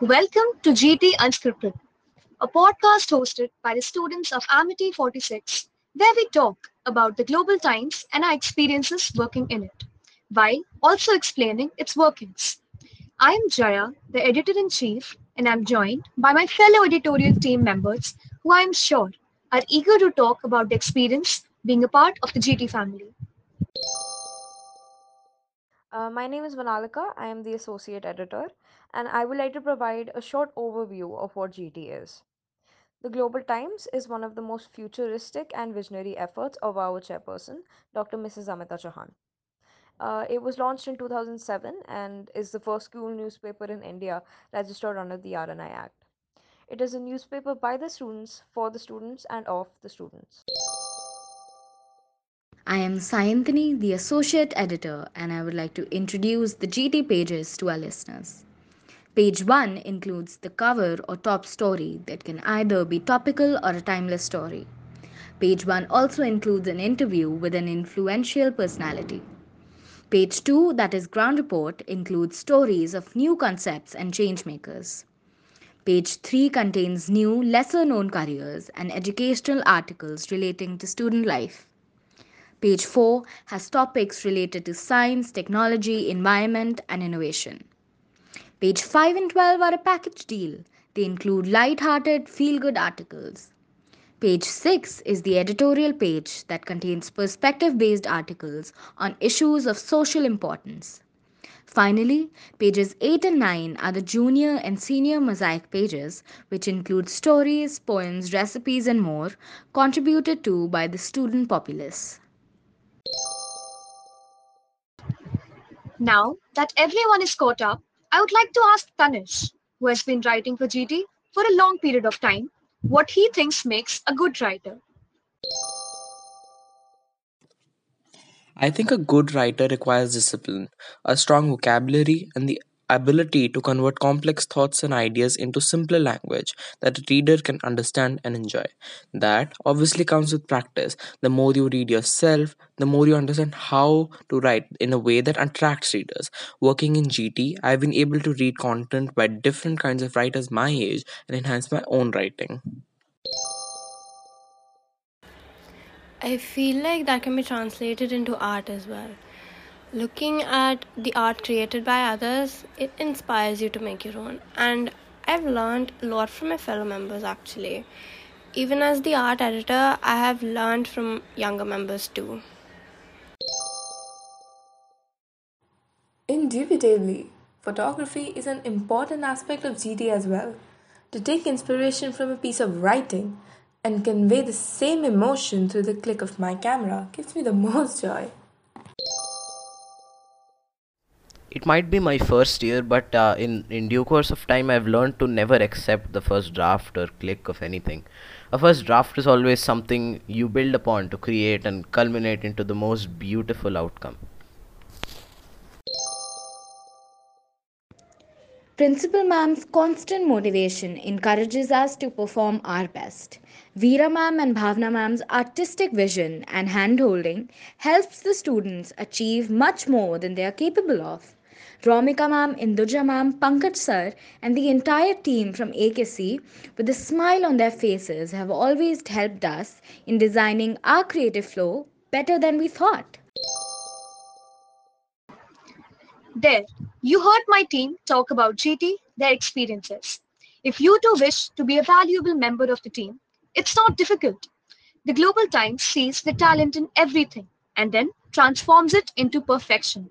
Welcome to GT Unscripted, a podcast hosted by the students of Amity 46, where we talk about the global times and our experiences working in it, while also explaining its workings. I am Jaya, the editor in chief, and I'm joined by my fellow editorial team members who I am sure are eager to talk about the experience being a part of the GT family. Uh, my name is Vanalika. I am the associate editor, and I would like to provide a short overview of what GT is. The Global Times is one of the most futuristic and visionary efforts of our chairperson, Dr. Mrs. Amita Chauhan. Uh, it was launched in 2007 and is the first school newspaper in India registered under the RNI Act. It is a newspaper by the students, for the students, and of the students. I am Sayanthini, the Associate Editor, and I would like to introduce the GT pages to our listeners. Page 1 includes the cover or top story that can either be topical or a timeless story. Page 1 also includes an interview with an influential personality. Page 2, that is ground report, includes stories of new concepts and changemakers. Page 3 contains new, lesser known careers and educational articles relating to student life. Page 4 has topics related to science, technology, environment, and innovation. Page 5 and 12 are a package deal. They include light-hearted, feel-good articles. Page 6 is the editorial page that contains perspective-based articles on issues of social importance. Finally, pages 8 and 9 are the junior and senior mosaic pages, which include stories, poems, recipes, and more, contributed to by the student populace. Now that everyone is caught up, I would like to ask Tanish, who has been writing for GT for a long period of time, what he thinks makes a good writer. I think a good writer requires discipline, a strong vocabulary, and the ability to convert complex thoughts and ideas into simpler language that a reader can understand and enjoy. That obviously comes with practice. The more you read yourself, the more you understand how to write in a way that attracts readers. Working in GT, I've been able to read content by different kinds of writers my age and enhance my own writing. I feel like that can be translated into art as well. Looking at the art created by others, it inspires you to make your own. And I've learned a lot from my fellow members actually. Even as the art editor, I have learned from younger members too. Indubitably, photography is an important aspect of GT as well. To take inspiration from a piece of writing and convey the same emotion through the click of my camera gives me the most joy. It might be my first year but uh, in in due course of time i've learned to never accept the first draft or click of anything a first draft is always something you build upon to create and culminate into the most beautiful outcome Principal Ma'am's constant motivation encourages us to perform our best. Veera Ma'am and Bhavna Ma'am's artistic vision and handholding helps the students achieve much more than they are capable of. Romika Ma'am, Induja Ma'am, Pankaj Sir, and the entire team from AKC, with a smile on their faces, have always helped us in designing our creative flow better than we thought. There, you heard my team talk about GT, their experiences. If you too wish to be a valuable member of the team, it's not difficult. The Global Times sees the talent in everything and then transforms it into perfection.